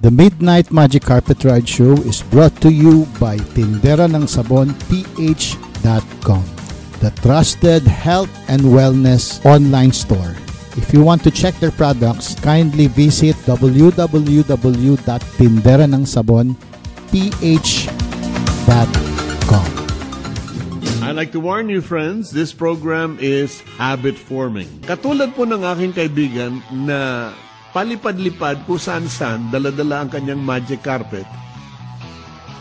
The Midnight Magic Carpet Ride Show is brought to you by Tindera ng Sabon PH.com, the trusted health and wellness online store. If you want to check their products, kindly visit www.tinderanangsabonph.com. I'd like to warn you friends, this program is habit forming. Katulad po ng aking kaibigan na palipad-lipad kung saan-saan, dala-dala ang kanyang magic carpet.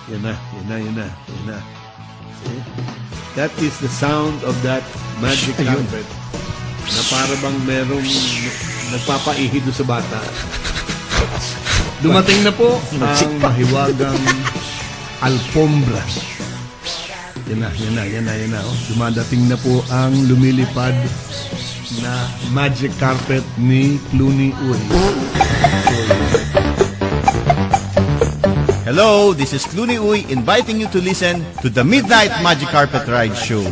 Yan na, yan na, yan na, yan na. See? That is the sound of that magic carpet na para bang merong nagpapaihi doon sa bata. Dumating na po ang mahiwagang alfombra. Yan na, yan na, yan na, yan na. Oh. Dumadating na po ang lumilipad na magic carpet ni Clooney Uy. Hello, this is Clooney Uy inviting you to listen to the Midnight Magic Carpet Ride Show.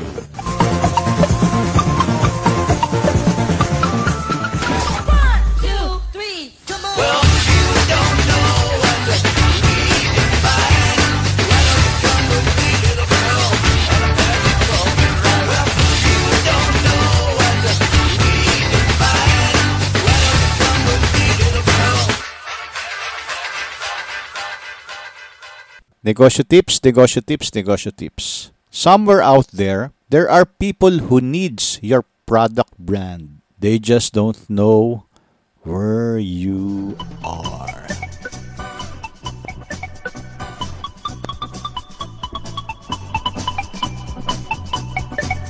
Negosyo tips, negosyo tips, negosyo tips. Somewhere out there, there are people who needs your product brand. They just don't know where you are.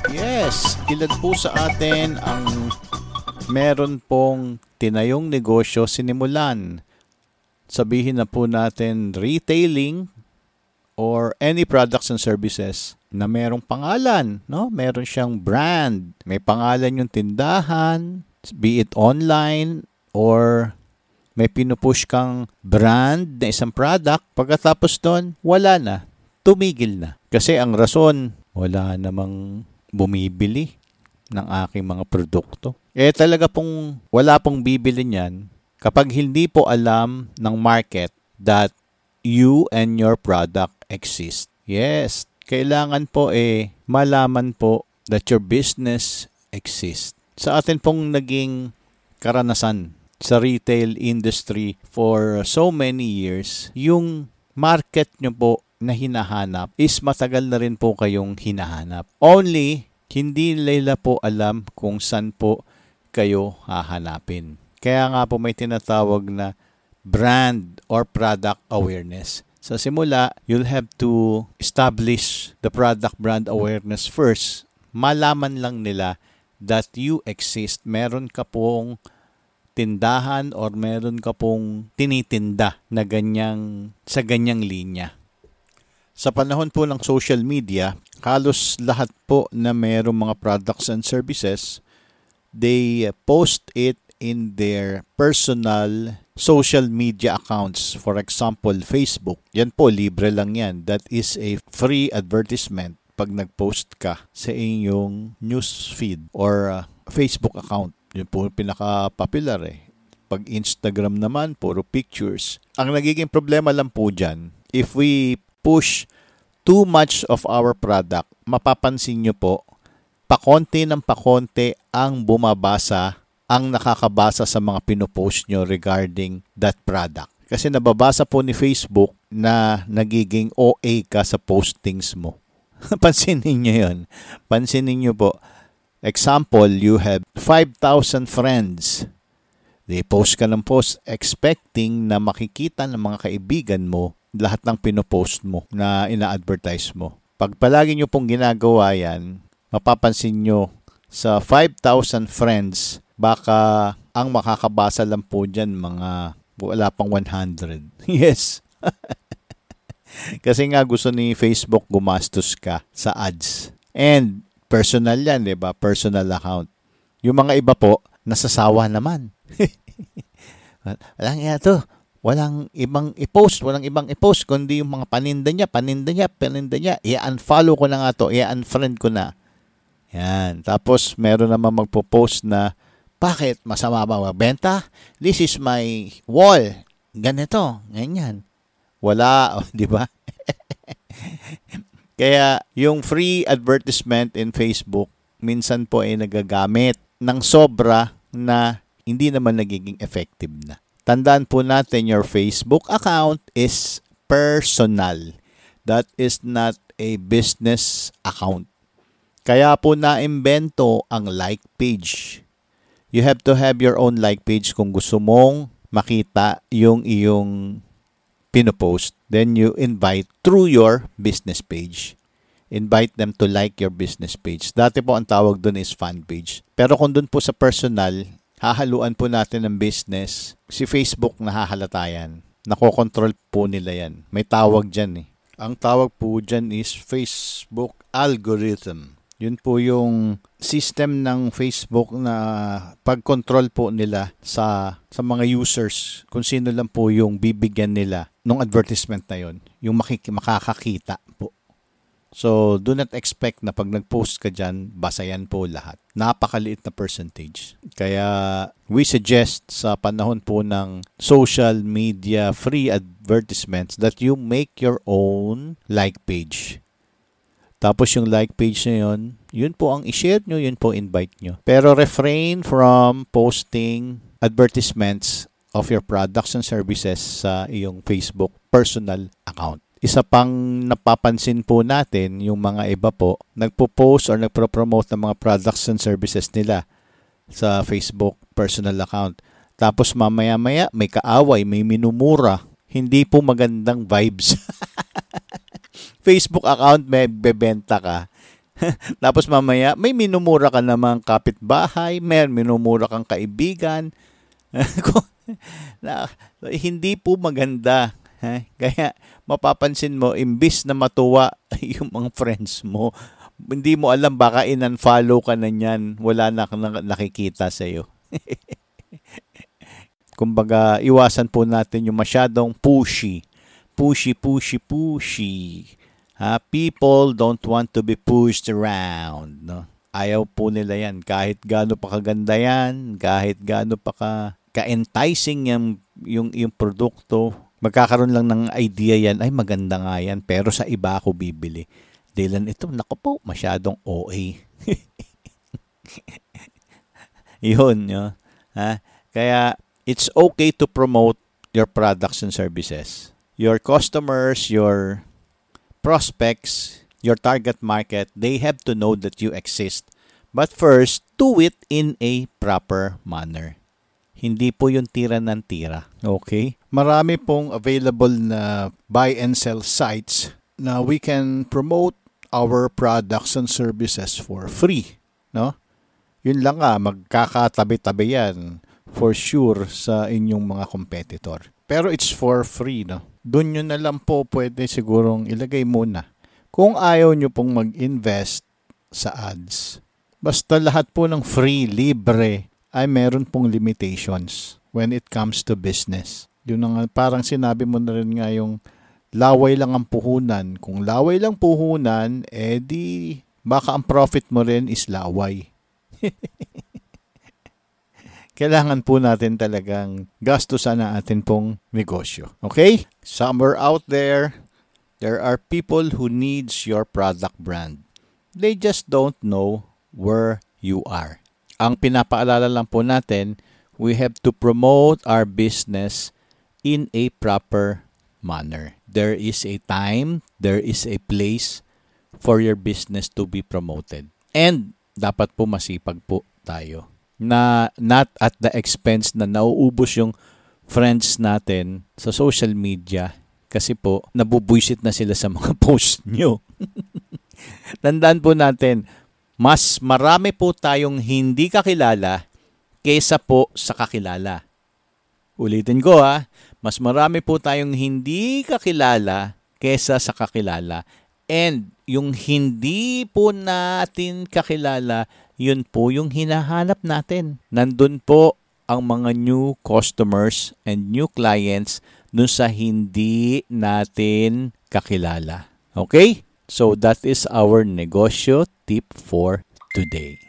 Yes, ilan po sa atin ang meron pong tinayong negosyo sinimulan. Sabihin na po natin retailing or any products and services na merong pangalan, no? Meron siyang brand, may pangalan yung tindahan, be it online or may pinupush kang brand na isang product, pagkatapos doon, wala na. Tumigil na. Kasi ang rason, wala namang bumibili ng aking mga produkto. Eh talaga pong wala pong bibili niyan kapag hindi po alam ng market that you and your product exist. Yes, kailangan po eh malaman po that your business exists. Sa atin pong naging karanasan sa retail industry for so many years, yung market nyo po na hinahanap is matagal na rin po kayong hinahanap. Only, hindi nila po alam kung saan po kayo hahanapin. Kaya nga po may tinatawag na brand or product awareness. Sa simula, you'll have to establish the product brand awareness first. Malaman lang nila that you exist. Meron ka pong tindahan or meron ka pong tinitinda na ganyang, sa ganyang linya. Sa panahon po ng social media, halos lahat po na merong mga products and services, they post it in their personal social media accounts. For example, Facebook. Yan po, libre lang yan. That is a free advertisement pag nag-post ka sa inyong news feed or uh, Facebook account. Yun po pinaka-popular eh. Pag Instagram naman, puro pictures. Ang nagiging problema lang po dyan, if we push too much of our product, mapapansin nyo po, pakonti ng pakonti ang bumabasa, ang nakakabasa sa mga pinopost nyo regarding that product. Kasi nababasa po ni Facebook na nagiging OA ka sa postings mo. Pansinin nyo yun. Pansinin nyo po. Example, you have 5,000 friends. They post ka ng post expecting na makikita ng mga kaibigan mo lahat ng pinopost mo na ina-advertise mo. Pag palagi nyo pong ginagawa yan, mapapansin nyo sa 5,000 friends, baka ang makakabasa lang po dyan mga wala pang 100. yes. Kasi nga gusto ni Facebook gumastos ka sa ads. And personal yan, di ba? Personal account. Yung mga iba po, nasasawa naman. Walang iya to. Walang ibang i-post, walang ibang i-post, kundi yung mga paninda niya, paninda niya, paninda niya. I-unfollow ko na nga to, i-unfriend ko na. Yan. Tapos, meron naman magpo-post na, bakit? Masama ba magbenta? This is my wall. ganito, ganyan. Wala, oh, di ba? Kaya yung free advertisement in Facebook minsan po ay nagagamit ng sobra na hindi naman nagiging effective na. Tandaan po natin your Facebook account is personal. That is not a business account. Kaya po na-imbento ang like page. You have to have your own like page kung gusto mong makita yung iyong pinopost. Then you invite through your business page. Invite them to like your business page. Dati po ang tawag doon is fan page. Pero kung doon po sa personal, hahaluan po natin ng business. Si Facebook nahahalata yan. Nakokontrol po nila yan. May tawag dyan eh. Ang tawag po dyan is Facebook algorithm. Yun po yung system ng Facebook na pag-control po nila sa sa mga users kung sino lang po yung bibigyan nila ng advertisement na yon yung makik- makakakita po. So, do not expect na pag nag-post ka dyan, basayan po lahat. Napakaliit na percentage. Kaya, we suggest sa panahon po ng social media free advertisements that you make your own like page. Tapos yung like page na yun, yun po ang i-share nyo, yun po invite nyo. Pero refrain from posting advertisements of your products and services sa iyong Facebook personal account. Isa pang napapansin po natin, yung mga iba po, nagpo-post or nagpro-promote ng mga products and services nila sa Facebook personal account. Tapos mamaya-maya may kaaway, may minumura. Hindi po magandang vibes. Facebook account may bebenta ka. Tapos mamaya may minumura ka namang kapitbahay, may minumura kang kaibigan. na, hindi po maganda. Ha? Kaya mapapansin mo, imbis na matuwa yung mga friends mo, hindi mo alam baka in-unfollow ka na niyan, wala na kang nakikita sa iyo. Kumbaga, iwasan po natin yung masyadong pushy. Pushy, pushy, pushy. Ha? People don't want to be pushed around. No? Ayaw po nila yan. Kahit gaano pa kaganda yan, kahit gaano pa ka, ka-enticing yung, yung, yung produkto, magkakaroon lang ng idea yan, ay maganda nga yan, pero sa iba ako bibili. Dylan, ito, nako po, masyadong OA. Yun, yun. Ha? Kaya, it's okay to promote your products and services. Your customers, your prospects, your target market, they have to know that you exist. But first, do it in a proper manner. Hindi po yung tira ng tira. Okay? Marami pong available na buy and sell sites na we can promote our products and services for free. No? Yun lang nga, magkakatabi-tabi yan for sure sa inyong mga competitor. Pero it's for free, no? Doon nyo na lang po pwede sigurong ilagay muna. Kung ayaw nyo pong mag-invest sa ads, basta lahat po ng free, libre, ay meron pong limitations when it comes to business. Yun ang parang sinabi mo na rin nga yung laway lang ang puhunan. Kung laway lang puhunan, eh di baka ang profit mo rin is laway. Kailangan po natin talagang gastusan ang atin pong negosyo. Okay? Somewhere out there, there are people who needs your product brand. They just don't know where you are. Ang pinapaalala lang po natin, we have to promote our business in a proper manner. There is a time, there is a place for your business to be promoted. And dapat po masipag po tayo na not at the expense na nauubos yung friends natin sa social media kasi po nabubwisit na sila sa mga post nyo. Tandaan po natin, mas marami po tayong hindi kakilala kesa po sa kakilala. Ulitin ko ha, mas marami po tayong hindi kakilala kesa sa kakilala. And yung hindi po natin kakilala, yun po yung hinahanap natin. Nandun po ang mga new customers and new clients dun sa hindi natin kakilala. Okay? So that is our negosyo tip for today.